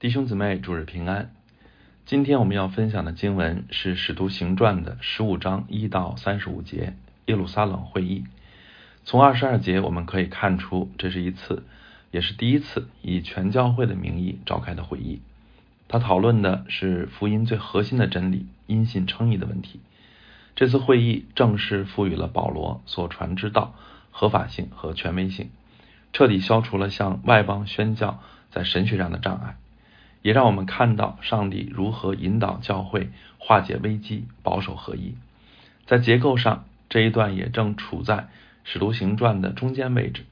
弟兄姊妹，主日平安。今天我们要分享的经文是《使徒行传》的十五章一到三十五节，耶路撒冷会议。从二十二节我们可以看出，这是一次，也是第一次以全教会的名义召开的会议。他讨论的是福音最核心的真理——因信称义的问题。这次会议正式赋予了保罗所传之道合法性和权威性，彻底消除了向外邦宣教在神学上的障碍。也让我们看到上帝如何引导教会化解危机、保守合一。在结构上，这一段也正处在《使徒行传》的中间位置，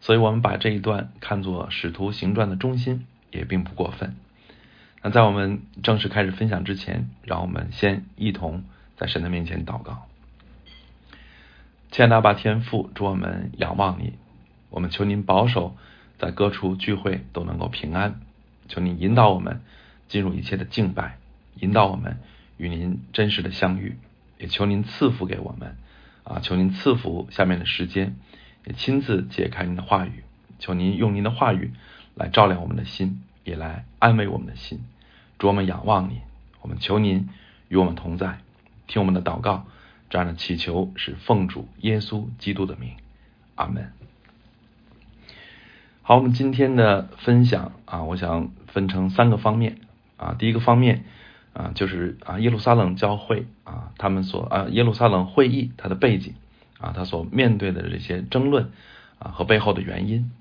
所以我们把这一段看作《使徒行传》的中心也并不过分。那在我们正式开始分享之前，让我们先一同在神的面前祷告。亲爱的阿爸天父，祝我们仰望你，我们求您保守在各处聚会都能够平安。求您引导我们进入一切的敬拜，引导我们与您真实的相遇，也求您赐福给我们啊！求您赐福下面的时间，也亲自解开您的话语。求您用您的话语来照亮我们的心，也来安慰我们的心。主我们仰望你，我们求您与我们同在，听我们的祷告，这样的祈求是奉主耶稣基督的名，阿门。好，我们今天的分享啊，我想分成三个方面啊。第一个方面啊，就是啊耶路撒冷教会啊，他们所啊耶路撒冷会议它的背景啊，他所面对的这些争论啊和背后的原因。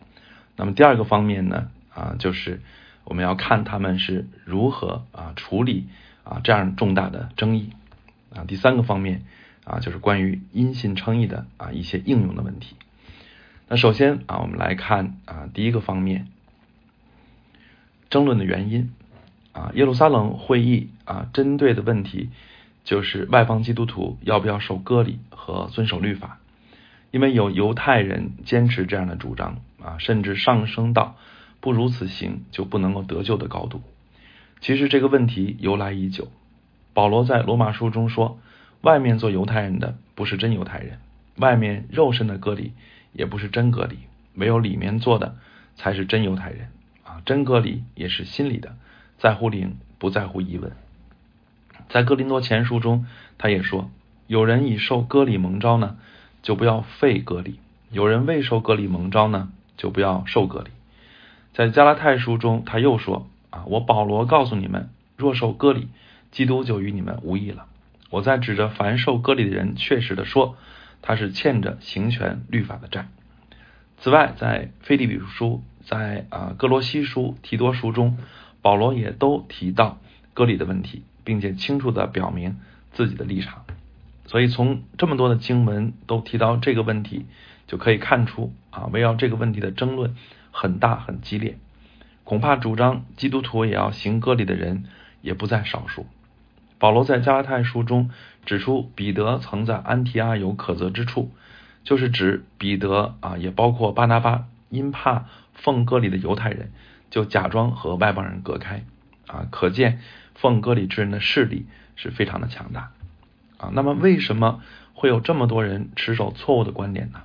那么第二个方面呢啊，就是我们要看他们是如何啊处理啊这样重大的争议啊。第三个方面啊，就是关于因信称义的啊一些应用的问题。那首先啊，我们来看啊，第一个方面，争论的原因啊，耶路撒冷会议啊，针对的问题就是外邦基督徒要不要受割礼和遵守律法，因为有犹太人坚持这样的主张啊，甚至上升到不如此行就不能够得救的高度。其实这个问题由来已久，保罗在罗马书中说，外面做犹太人的不是真犹太人，外面肉身的割礼。也不是真隔离，唯有里面做的才是真犹太人啊！真隔离也是心里的，在乎灵，不在乎疑问。在哥林多前书中，他也说：有人已受割礼蒙召呢，就不要废割礼；有人未受割礼蒙召呢，就不要受割礼。在加拉太书中，他又说：啊，我保罗告诉你们，若受割礼，基督就与你们无异了。我在指着凡受割礼的人，确实的说。他是欠着行权律法的债。此外，在腓立比书、在啊哥罗西书、提多书中，保罗也都提到割礼的问题，并且清楚的表明自己的立场。所以，从这么多的经文都提到这个问题，就可以看出啊，围绕这个问题的争论很大很激烈。恐怕主张基督徒也要行割礼的人也不在少数。保罗在加拉太书中指出，彼得曾在安提阿有可责之处，就是指彼得啊，也包括巴拿巴，因怕奉割礼的犹太人，就假装和外邦人隔开啊。可见奉割礼之人的势力是非常的强大啊。那么，为什么会有这么多人持守错误的观点呢？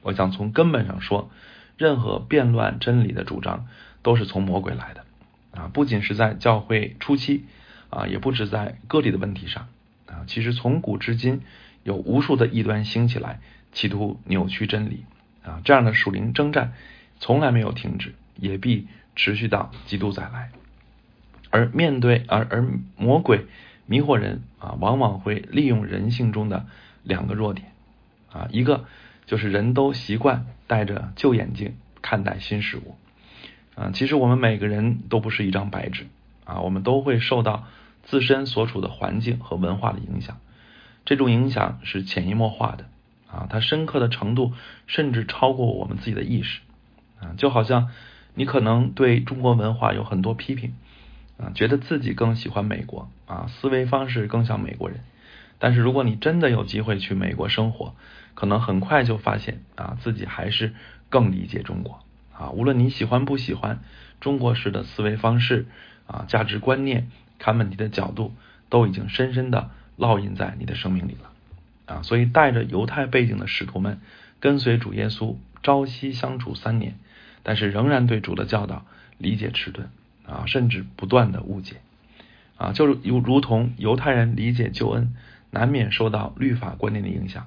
我想从根本上说，任何变乱真理的主张都是从魔鬼来的啊。不仅是在教会初期。啊，也不止在割礼的问题上啊，其实从古至今有无数的异端兴起来，企图扭曲真理啊，这样的属灵征战从来没有停止，也必持续到基督再来。而面对而而魔鬼迷惑人啊，往往会利用人性中的两个弱点啊，一个就是人都习惯戴着旧眼镜看待新事物啊，其实我们每个人都不是一张白纸啊，我们都会受到。自身所处的环境和文化的影响，这种影响是潜移默化的啊，它深刻的程度甚至超过我们自己的意识。啊，就好像你可能对中国文化有很多批评啊，觉得自己更喜欢美国啊，思维方式更像美国人，但是如果你真的有机会去美国生活，可能很快就发现啊，自己还是更理解中国。啊，无论你喜欢不喜欢中国式的思维方式啊，价值观念。看问题的角度都已经深深的烙印在你的生命里了啊！所以带着犹太背景的使徒们跟随主耶稣朝夕相处三年，但是仍然对主的教导理解迟钝啊，甚至不断的误解啊，就如如同犹太人理解救恩，难免受到律法观念的影响，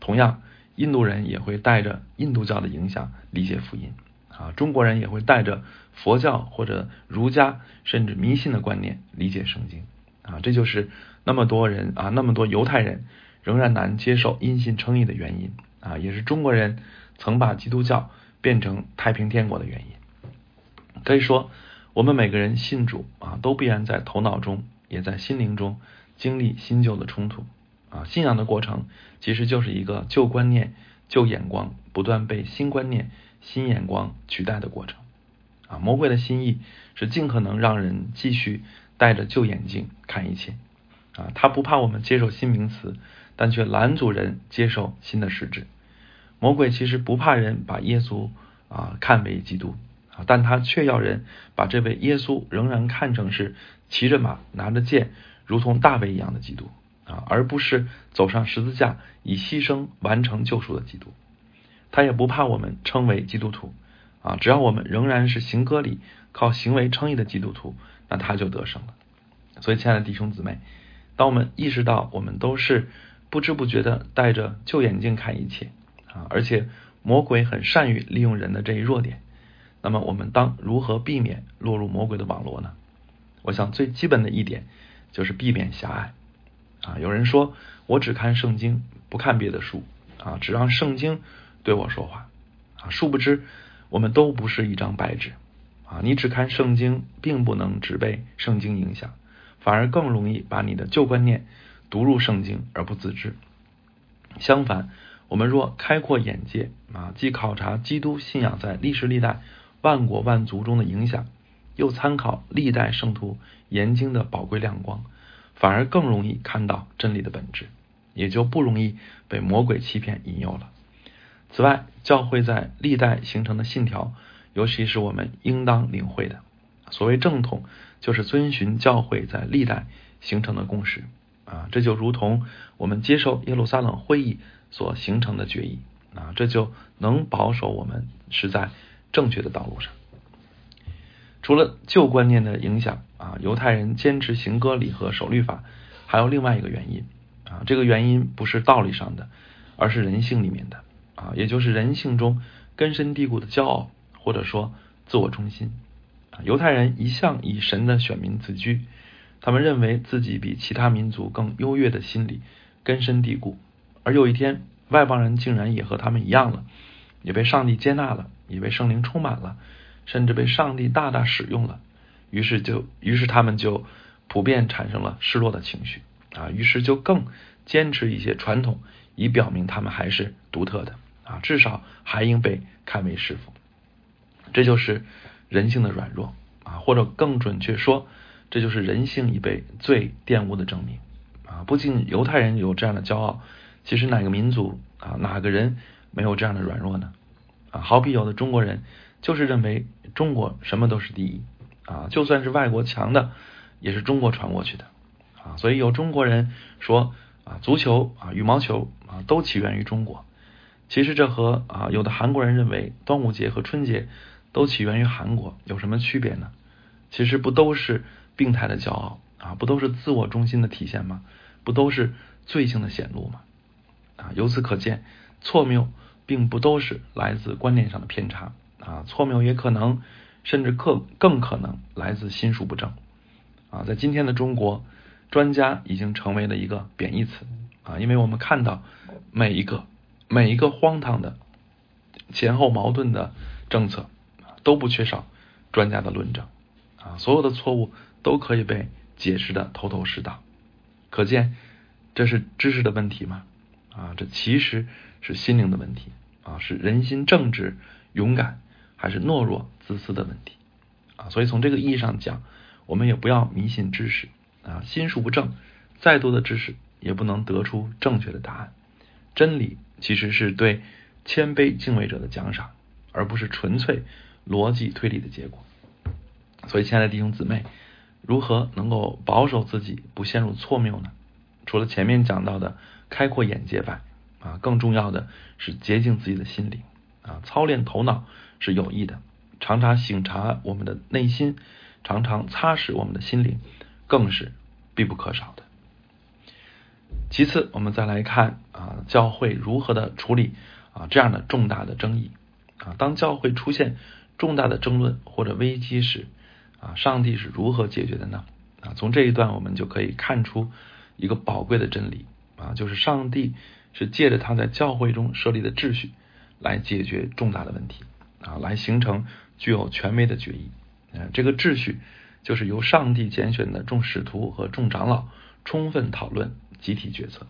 同样，印度人也会带着印度教的影响理解福音啊，中国人也会带着佛教或者儒家甚至迷信的观念理解圣经啊，这就是那么多人啊，那么多犹太人仍然难接受因信称义的原因啊，也是中国人曾把基督教变成太平天国的原因，可以说。我们每个人信主啊，都必然在头脑中，也在心灵中经历新旧的冲突啊。信仰的过程其实就是一个旧观念、旧眼光不断被新观念、新眼光取代的过程啊。魔鬼的心意是尽可能让人继续戴着旧眼镜看一切啊。他不怕我们接受新名词，但却拦阻人接受新的实质。魔鬼其实不怕人把耶稣啊看为基督啊。但他却要人把这位耶稣仍然看成是骑着马拿着剑，如同大卫一样的基督啊，而不是走上十字架以牺牲完成救赎的基督。他也不怕我们称为基督徒啊，只要我们仍然是行割礼、靠行为称义的基督徒，那他就得胜了。所以，亲爱的弟兄姊妹，当我们意识到我们都是不知不觉的戴着旧眼镜看一切啊，而且魔鬼很善于利用人的这一弱点。那么我们当如何避免落入魔鬼的网络呢？我想最基本的一点就是避免狭隘啊。有人说我只看圣经，不看别的书啊，只让圣经对我说话啊。殊不知我们都不是一张白纸啊。你只看圣经，并不能只被圣经影响，反而更容易把你的旧观念读入圣经而不自知。相反，我们若开阔眼界啊，既考察基督信仰在历史历代。万国万族中的影响，又参考历代圣徒研经的宝贵亮光，反而更容易看到真理的本质，也就不容易被魔鬼欺骗引诱了。此外，教会在历代形成的信条，尤其是我们应当领会的。所谓正统，就是遵循教会在历代形成的共识啊，这就如同我们接受耶路撒冷会议所形成的决议啊，这就能保守我们是在。正确的道路上，除了旧观念的影响啊，犹太人坚持行割礼和守律法，还有另外一个原因啊，这个原因不是道理上的，而是人性里面的啊，也就是人性中根深蒂固的骄傲或者说自我中心啊。犹太人一向以神的选民自居，他们认为自己比其他民族更优越的心理根深蒂固，而有一天外邦人竟然也和他们一样了，也被上帝接纳了。也被圣灵充满了，甚至被上帝大大使用了，于是就于是他们就普遍产生了失落的情绪啊，于是就更坚持一些传统，以表明他们还是独特的啊，至少还应被看为师傅。这就是人性的软弱啊，或者更准确说，这就是人性已被罪玷污的证明啊。不仅犹太人有这样的骄傲，其实哪个民族啊，哪个人没有这样的软弱呢？啊，好比有的中国人就是认为中国什么都是第一啊，就算是外国强的，也是中国传过去的啊。所以有中国人说啊，足球啊、羽毛球啊都起源于中国。其实这和啊有的韩国人认为端午节和春节都起源于韩国有什么区别呢？其实不都是病态的骄傲啊，不都是自我中心的体现吗？不都是罪性的显露吗？啊，由此可见错谬。并不都是来自观念上的偏差啊，错谬也可能，甚至更更可能来自心术不正啊。在今天的中国，专家已经成为了一个贬义词啊，因为我们看到每一个每一个荒唐的前后矛盾的政策都不缺少专家的论证啊，所有的错误都可以被解释的头头是道，可见这是知识的问题吗？啊，这其实是心灵的问题。啊，是人心正直、勇敢，还是懦弱、自私的问题啊？所以从这个意义上讲，我们也不要迷信知识啊，心术不正，再多的知识也不能得出正确的答案。真理其实是对谦卑敬畏者的奖赏，而不是纯粹逻辑推理的结果。所以，亲爱的弟兄姊妹，如何能够保守自己不陷入错谬呢？除了前面讲到的开阔眼界外，啊，更重要的是洁净自己的心灵啊，操练头脑是有益的，常常醒察我们的内心，常常擦拭我们的心灵，更是必不可少的。其次，我们再来看啊，教会如何的处理啊这样的重大的争议啊。当教会出现重大的争论或者危机时啊，上帝是如何解决的呢？啊，从这一段我们就可以看出一个宝贵的真理啊，就是上帝是借着他在教会中设立的秩序来解决重大的问题啊，来形成具有权威的决议。啊，这个秩序就是由上帝拣选的众使徒和众长老充分讨论。集体决策。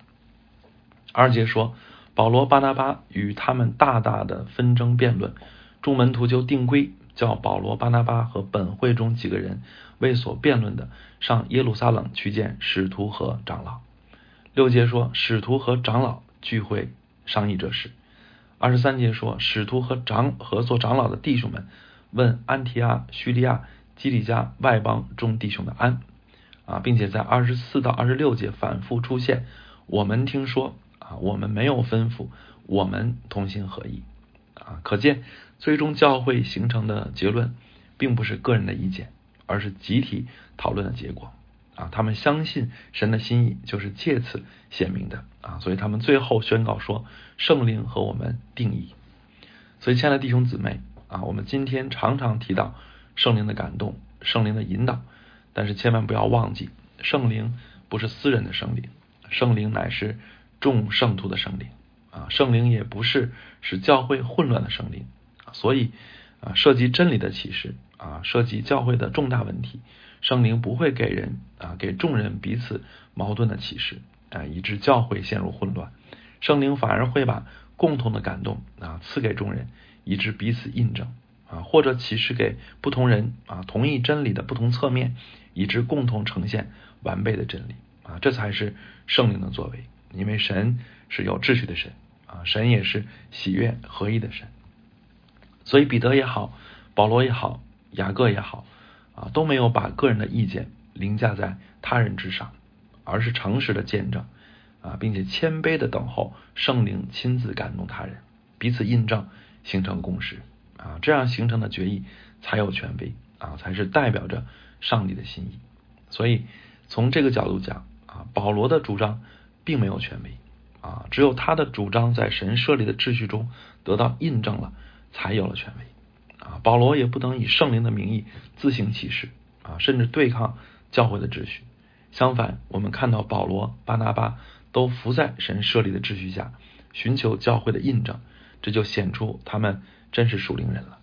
二节说，保罗、巴拿巴与他们大大的纷争辩论，众门徒就定规，叫保罗、巴拿巴和本会中几个人为所辩论的上耶路撒冷去见使徒和长老。六节说，使徒和长老聚会商议这事。二十三节说，使徒和长和做长老的弟兄们问安提阿、叙利亚、基里加外邦众弟兄的安。啊，并且在二十四到二十六节反复出现。我们听说啊，我们没有吩咐，我们同心合意啊。可见最终教会形成的结论，并不是个人的意见，而是集体讨论的结果啊。他们相信神的心意就是借此显明的啊，所以他们最后宣告说：圣灵和我们定义。所以，亲爱的弟兄姊妹啊，我们今天常常提到圣灵的感动，圣灵的引导。但是千万不要忘记，圣灵不是私人的圣灵，圣灵乃是众圣徒的圣灵啊！圣灵也不是使教会混乱的圣灵！所以啊，涉及真理的启示啊，涉及教会的重大问题，圣灵不会给人啊给众人彼此矛盾的启示啊，以致教会陷入混乱。圣灵反而会把共同的感动啊赐给众人，以致彼此印证啊，或者启示给不同人啊同一真理的不同侧面。以致共同呈现完备的真理啊，这才是圣灵的作为。因为神是有秩序的神啊，神也是喜悦合一的神。所以彼得也好，保罗也好，雅各也好啊，都没有把个人的意见凌驾在他人之上，而是诚实的见证啊，并且谦卑的等候圣灵亲自感动他人，彼此印证，形成共识啊，这样形成的决议才有权威啊，才是代表着。上帝的心意，所以从这个角度讲啊，保罗的主张并没有权威啊，只有他的主张在神设立的秩序中得到印证了，才有了权威啊。保罗也不能以圣灵的名义自行其事啊，甚至对抗教会的秩序。相反，我们看到保罗、巴拿巴都伏在神设立的秩序下，寻求教会的印证，这就显出他们真是属灵人了。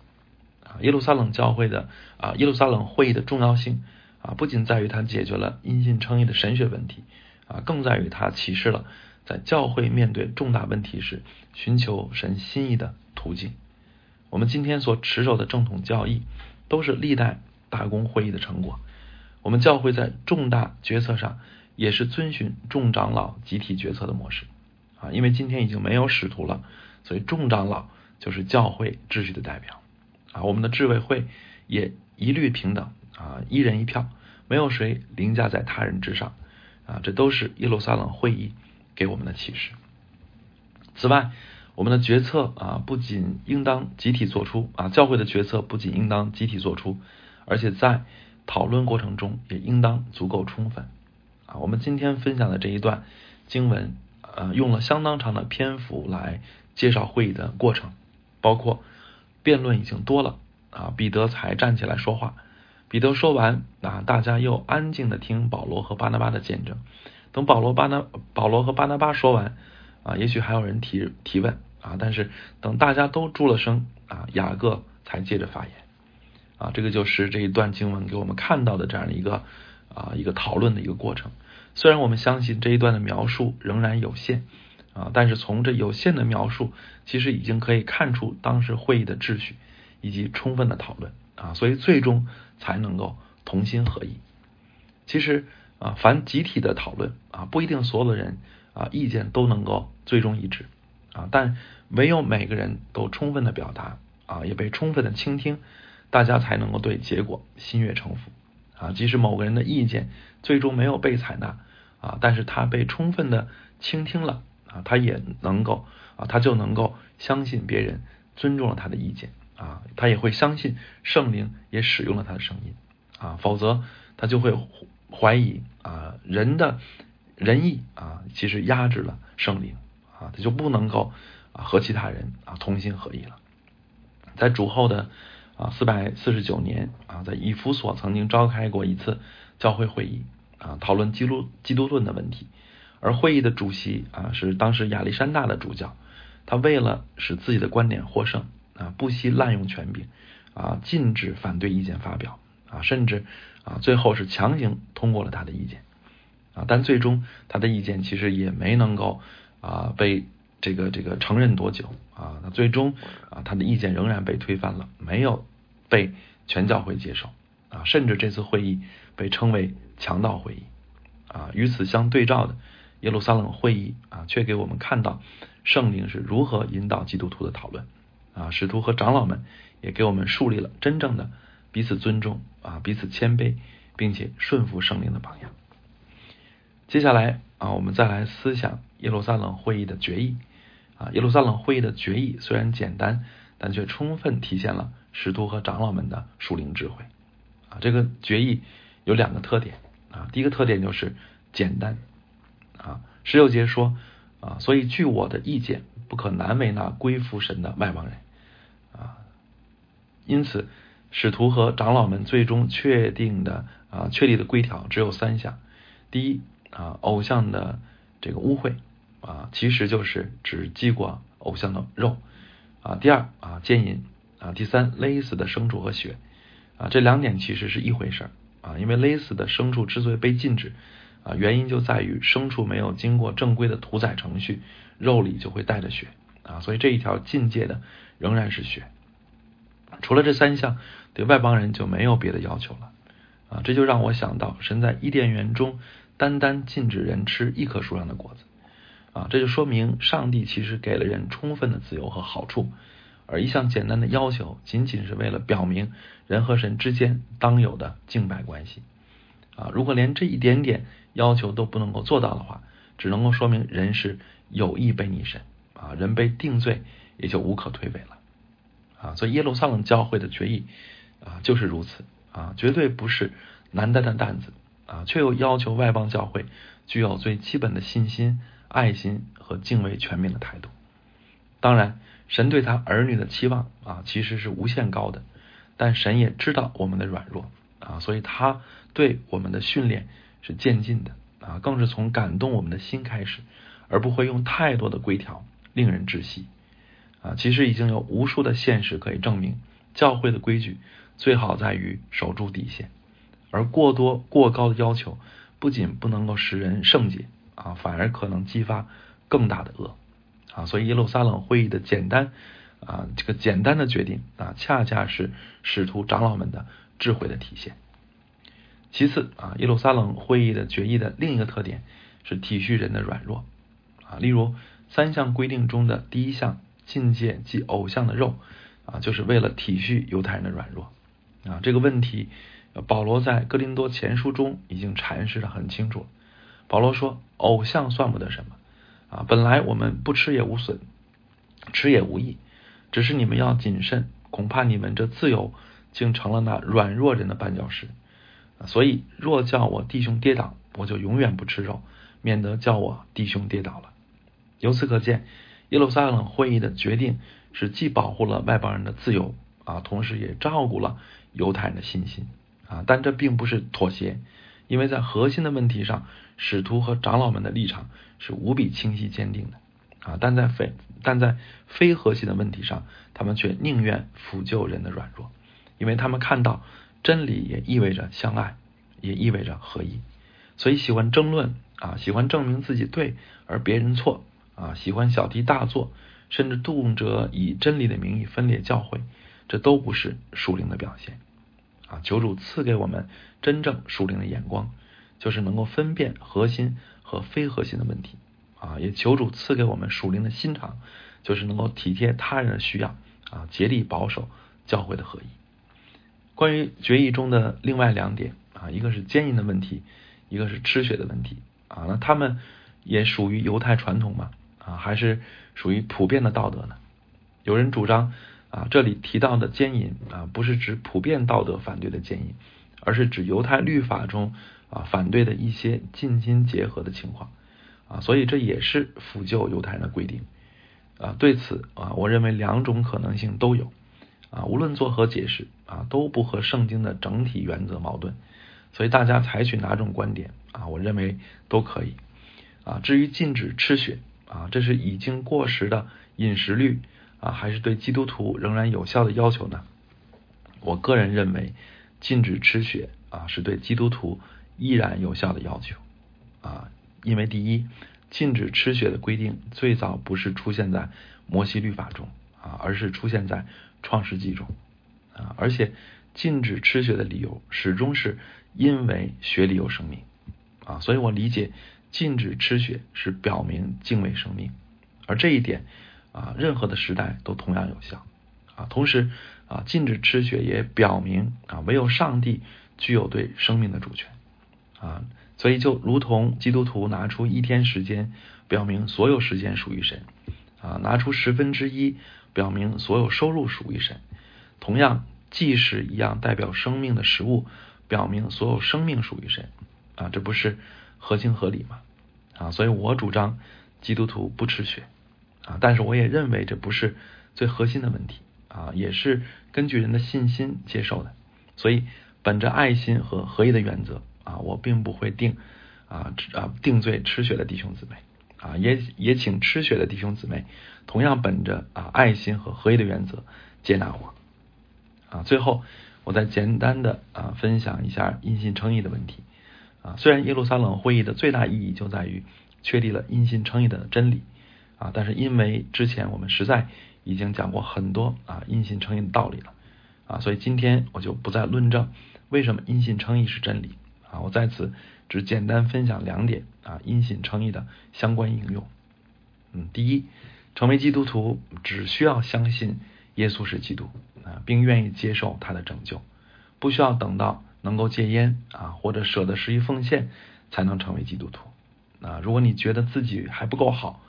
耶路撒冷教会的啊，耶路撒冷会议的重要性啊，不仅在于它解决了因信称义的神学问题啊，更在于它启示了在教会面对重大问题时寻求神心意的途径。我们今天所持守的正统教义，都是历代大公会议的成果。我们教会在重大决策上，也是遵循众长老集体决策的模式啊，因为今天已经没有使徒了，所以众长老就是教会秩序的代表。啊，我们的智委会也一律平等啊，一人一票，没有谁凌驾在他人之上啊，这都是耶路撒冷会议给我们的启示。此外，我们的决策啊，不仅应当集体做出啊，教会的决策不仅应当集体做出，而且在讨论过程中也应当足够充分啊。我们今天分享的这一段经文，呃，用了相当长的篇幅来介绍会议的过程，包括。辩论已经多了啊，彼得才站起来说话。彼得说完啊，大家又安静的听保罗和巴拿巴的见证。等保罗巴拿保罗和巴拿巴说完啊，也许还有人提提问啊，但是等大家都住了声啊，雅各才接着发言啊。这个就是这一段经文给我们看到的这样的一个啊一个讨论的一个过程。虽然我们相信这一段的描述仍然有限。啊！但是从这有限的描述，其实已经可以看出当时会议的秩序以及充分的讨论啊，所以最终才能够同心合意。其实啊，凡集体的讨论啊，不一定所有的人啊意见都能够最终一致啊，但唯有每个人都充分的表达啊，也被充分的倾听，大家才能够对结果心悦诚服啊。即使某个人的意见最终没有被采纳啊，但是他被充分的倾听了。他也能够啊，他就能够相信别人尊重了他的意见啊，他也会相信圣灵也使用了他的声音。啊，否则他就会怀疑啊人的仁义啊，其实压制了圣灵啊，他就不能够啊和其他人啊同心合意了。在主后的啊四百四十九年啊，在以弗所曾经召开过一次教会会议啊，讨论基督基督论的问题，而会议的主席啊是当时亚历山大的主教，他为了使自己的观点获胜啊，不惜滥用权柄啊，禁止反对意见发表啊，甚至啊最后是强行通过了他的意见啊，但最终他的意见其实也没能够啊被。这个这个承认多久啊？那最终啊，他的意见仍然被推翻了，没有被全教会接受啊。甚至这次会议被称为强盗会议啊。与此相对照的耶路撒冷会议啊，却给我们看到圣灵是如何引导基督徒的讨论啊。使徒和长老们也给我们树立了真正的彼此尊重啊、彼此谦卑，并且顺服圣灵的榜样。接下来啊，我们再来思想耶路撒冷会议的决议。啊，耶路撒冷会议的决议虽然简单，但却充分体现了使徒和长老们的属灵智慧。啊，这个决议有两个特点。啊，第一个特点就是简单。啊，十六节说，啊，所以据我的意见，不可难为那归附神的外邦人。啊，因此，使徒和长老们最终确定的啊确立的规条只有三项。第一，啊，偶像的这个污秽。啊，其实就是指击过偶像的肉啊。第二啊，奸淫啊。第三，勒死的牲畜和血啊。这两点其实是一回事啊。因为勒死的牲畜之所以被禁止啊，原因就在于牲畜没有经过正规的屠宰程序，肉里就会带着血啊。所以这一条禁戒的仍然是血。除了这三项，对外邦人就没有别的要求了啊。这就让我想到，神在伊甸园中单单禁止人吃一棵树上的果子。啊，这就说明上帝其实给了人充分的自由和好处，而一项简单的要求，仅仅是为了表明人和神之间当有的敬拜关系。啊，如果连这一点点要求都不能够做到的话，只能够说明人是有意背逆神啊，人被定罪也就无可推诿了。啊，所以耶路撒冷教会的决议啊就是如此啊，绝对不是难担的担子啊，却又要求外邦教会具有最基本的信心。爱心和敬畏全面的态度。当然，神对他儿女的期望啊，其实是无限高的。但神也知道我们的软弱啊，所以他对我们的训练是渐进的啊，更是从感动我们的心开始，而不会用太多的规条令人窒息啊。其实已经有无数的现实可以证明，教会的规矩最好在于守住底线，而过多过高的要求不仅不能够使人圣洁。啊，反而可能激发更大的恶啊！所以耶路撒冷会议的简单啊，这个简单的决定啊，恰恰是使徒长老们的智慧的体现。其次啊，耶路撒冷会议的决议的另一个特点是体恤人的软弱啊。例如三项规定中的第一项禁戒即偶像的肉啊，就是为了体恤犹太人的软弱啊。这个问题，保罗在哥林多前书中已经阐释的很清楚。保罗说：“偶像算不得什么啊！本来我们不吃也无损，吃也无益，只是你们要谨慎，恐怕你们这自由竟成了那软弱人的绊脚石。所以，若叫我弟兄跌倒，我就永远不吃肉，免得叫我弟兄跌倒了。由此可见，耶路撒冷会议的决定是既保护了外邦人的自由啊，同时也照顾了犹太人的信心啊。但这并不是妥协。”因为在核心的问题上，使徒和长老们的立场是无比清晰坚定的啊，但在非但在非核心的问题上，他们却宁愿抚救人的软弱，因为他们看到真理也意味着相爱，也意味着合一，所以喜欢争论啊，喜欢证明自己对而别人错啊，喜欢小题大做，甚至动辄以真理的名义分裂教会，这都不是属灵的表现。啊，求主赐给我们真正属灵的眼光，就是能够分辨核心和非核心的问题啊。也求主赐给我们属灵的心肠，就是能够体贴他人的需要啊，竭力保守教会的合一。关于决议中的另外两点啊，一个是奸淫的问题，一个是吃血的问题啊。那他们也属于犹太传统吗？啊，还是属于普遍的道德呢？有人主张。啊，这里提到的奸淫啊，不是指普遍道德反对的奸淫，而是指犹太律法中啊反对的一些近亲结合的情况啊，所以这也是辅救犹太人的规定啊。对此啊，我认为两种可能性都有啊，无论作何解释啊，都不和圣经的整体原则矛盾。所以大家采取哪种观点啊，我认为都可以啊。至于禁止吃血啊，这是已经过时的饮食律啊，还是对基督徒仍然有效的要求呢？我个人认为。禁止吃血啊，是对基督徒依然有效的要求啊，因为第一，禁止吃血的规定最早不是出现在摩西律法中啊，而是出现在创世纪中啊，而且禁止吃血的理由始终是因为血里有生命啊，所以我理解禁止吃血是表明敬畏生命，而这一点啊，任何的时代都同样有效啊，同时。啊，禁止吃血也表明啊，唯有上帝具有对生命的主权啊，所以就如同基督徒拿出一天时间，表明所有时间属于神啊，拿出十分之一，表明所有收入属于神。同样，即使一样代表生命的食物，表明所有生命属于神啊，这不是合情合理吗？啊，所以我主张基督徒不吃血啊，但是我也认为这不是最核心的问题。啊，也是根据人的信心接受的，所以本着爱心和合一的原则啊，我并不会定啊啊定罪吃血的弟兄姊妹啊，也也请吃血的弟兄姊妹同样本着啊爱心和合一的原则接纳我啊。最后，我再简单的啊分享一下因信称义的问题啊。虽然耶路撒冷会议的最大意义就在于确立了因信称义的真理啊，但是因为之前我们实在。已经讲过很多啊因信称义的道理了啊，所以今天我就不再论证为什么因信称义是真理啊，我在此只简单分享两点啊因信称义的相关应用。嗯，第一，成为基督徒只需要相信耶稣是基督啊，并愿意接受他的拯救，不需要等到能够戒烟啊或者舍得十一奉献才能成为基督徒啊。如果你觉得自己还不够好，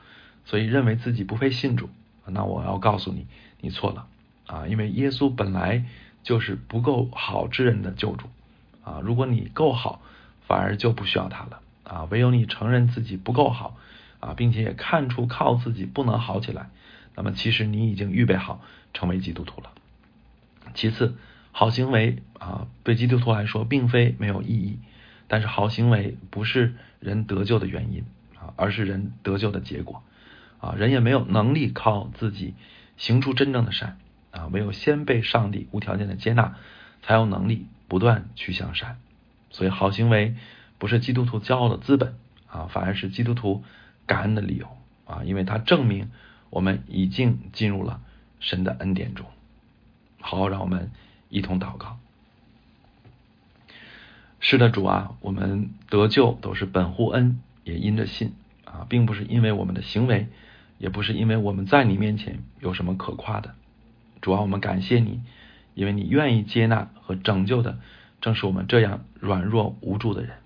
所以认为自己不配信主。那我要告诉你，你错了啊！因为耶稣本来就是不够好之人的救主啊！如果你够好，反而就不需要他了啊！唯有你承认自己不够好啊，并且也看出靠自己不能好起来，那么其实你已经预备好成为基督徒了。其次，好行为啊，对基督徒来说并非没有意义，但是好行为不是人得救的原因啊，而是人得救的结果。啊，人也没有能力靠自己行出真正的善啊，唯有先被上帝无条件的接纳，才有能力不断去向善。所以，好行为不是基督徒骄傲的资本啊，反而是基督徒感恩的理由啊，因为它证明我们已经进入了神的恩典中。好，让我们一同祷告。是的，主啊，我们得救都是本乎恩，也因着信啊，并不是因为我们的行为。也不是因为我们在你面前有什么可夸的，主啊，我们感谢你，因为你愿意接纳和拯救的正是我们这样软弱无助的人。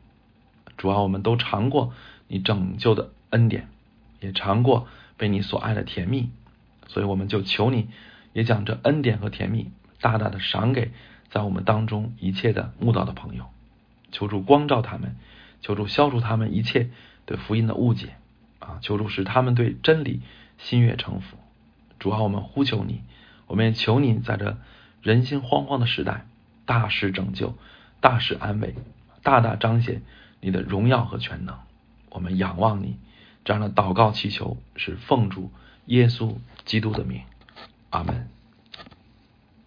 主啊，我们都尝过你拯救的恩典，也尝过被你所爱的甜蜜，所以我们就求你，也将这恩典和甜蜜大大的赏给在我们当中一切的慕道的朋友，求助光照他们，求助消除他们一切对福音的误解。啊！求助使他们对真理心悦诚服。主啊，我们呼求你，我们也求你在这人心惶惶的时代，大施拯救，大施安慰，大大彰显你的荣耀和全能。我们仰望你，这样的祷告祈求是奉主耶稣基督的名。阿门。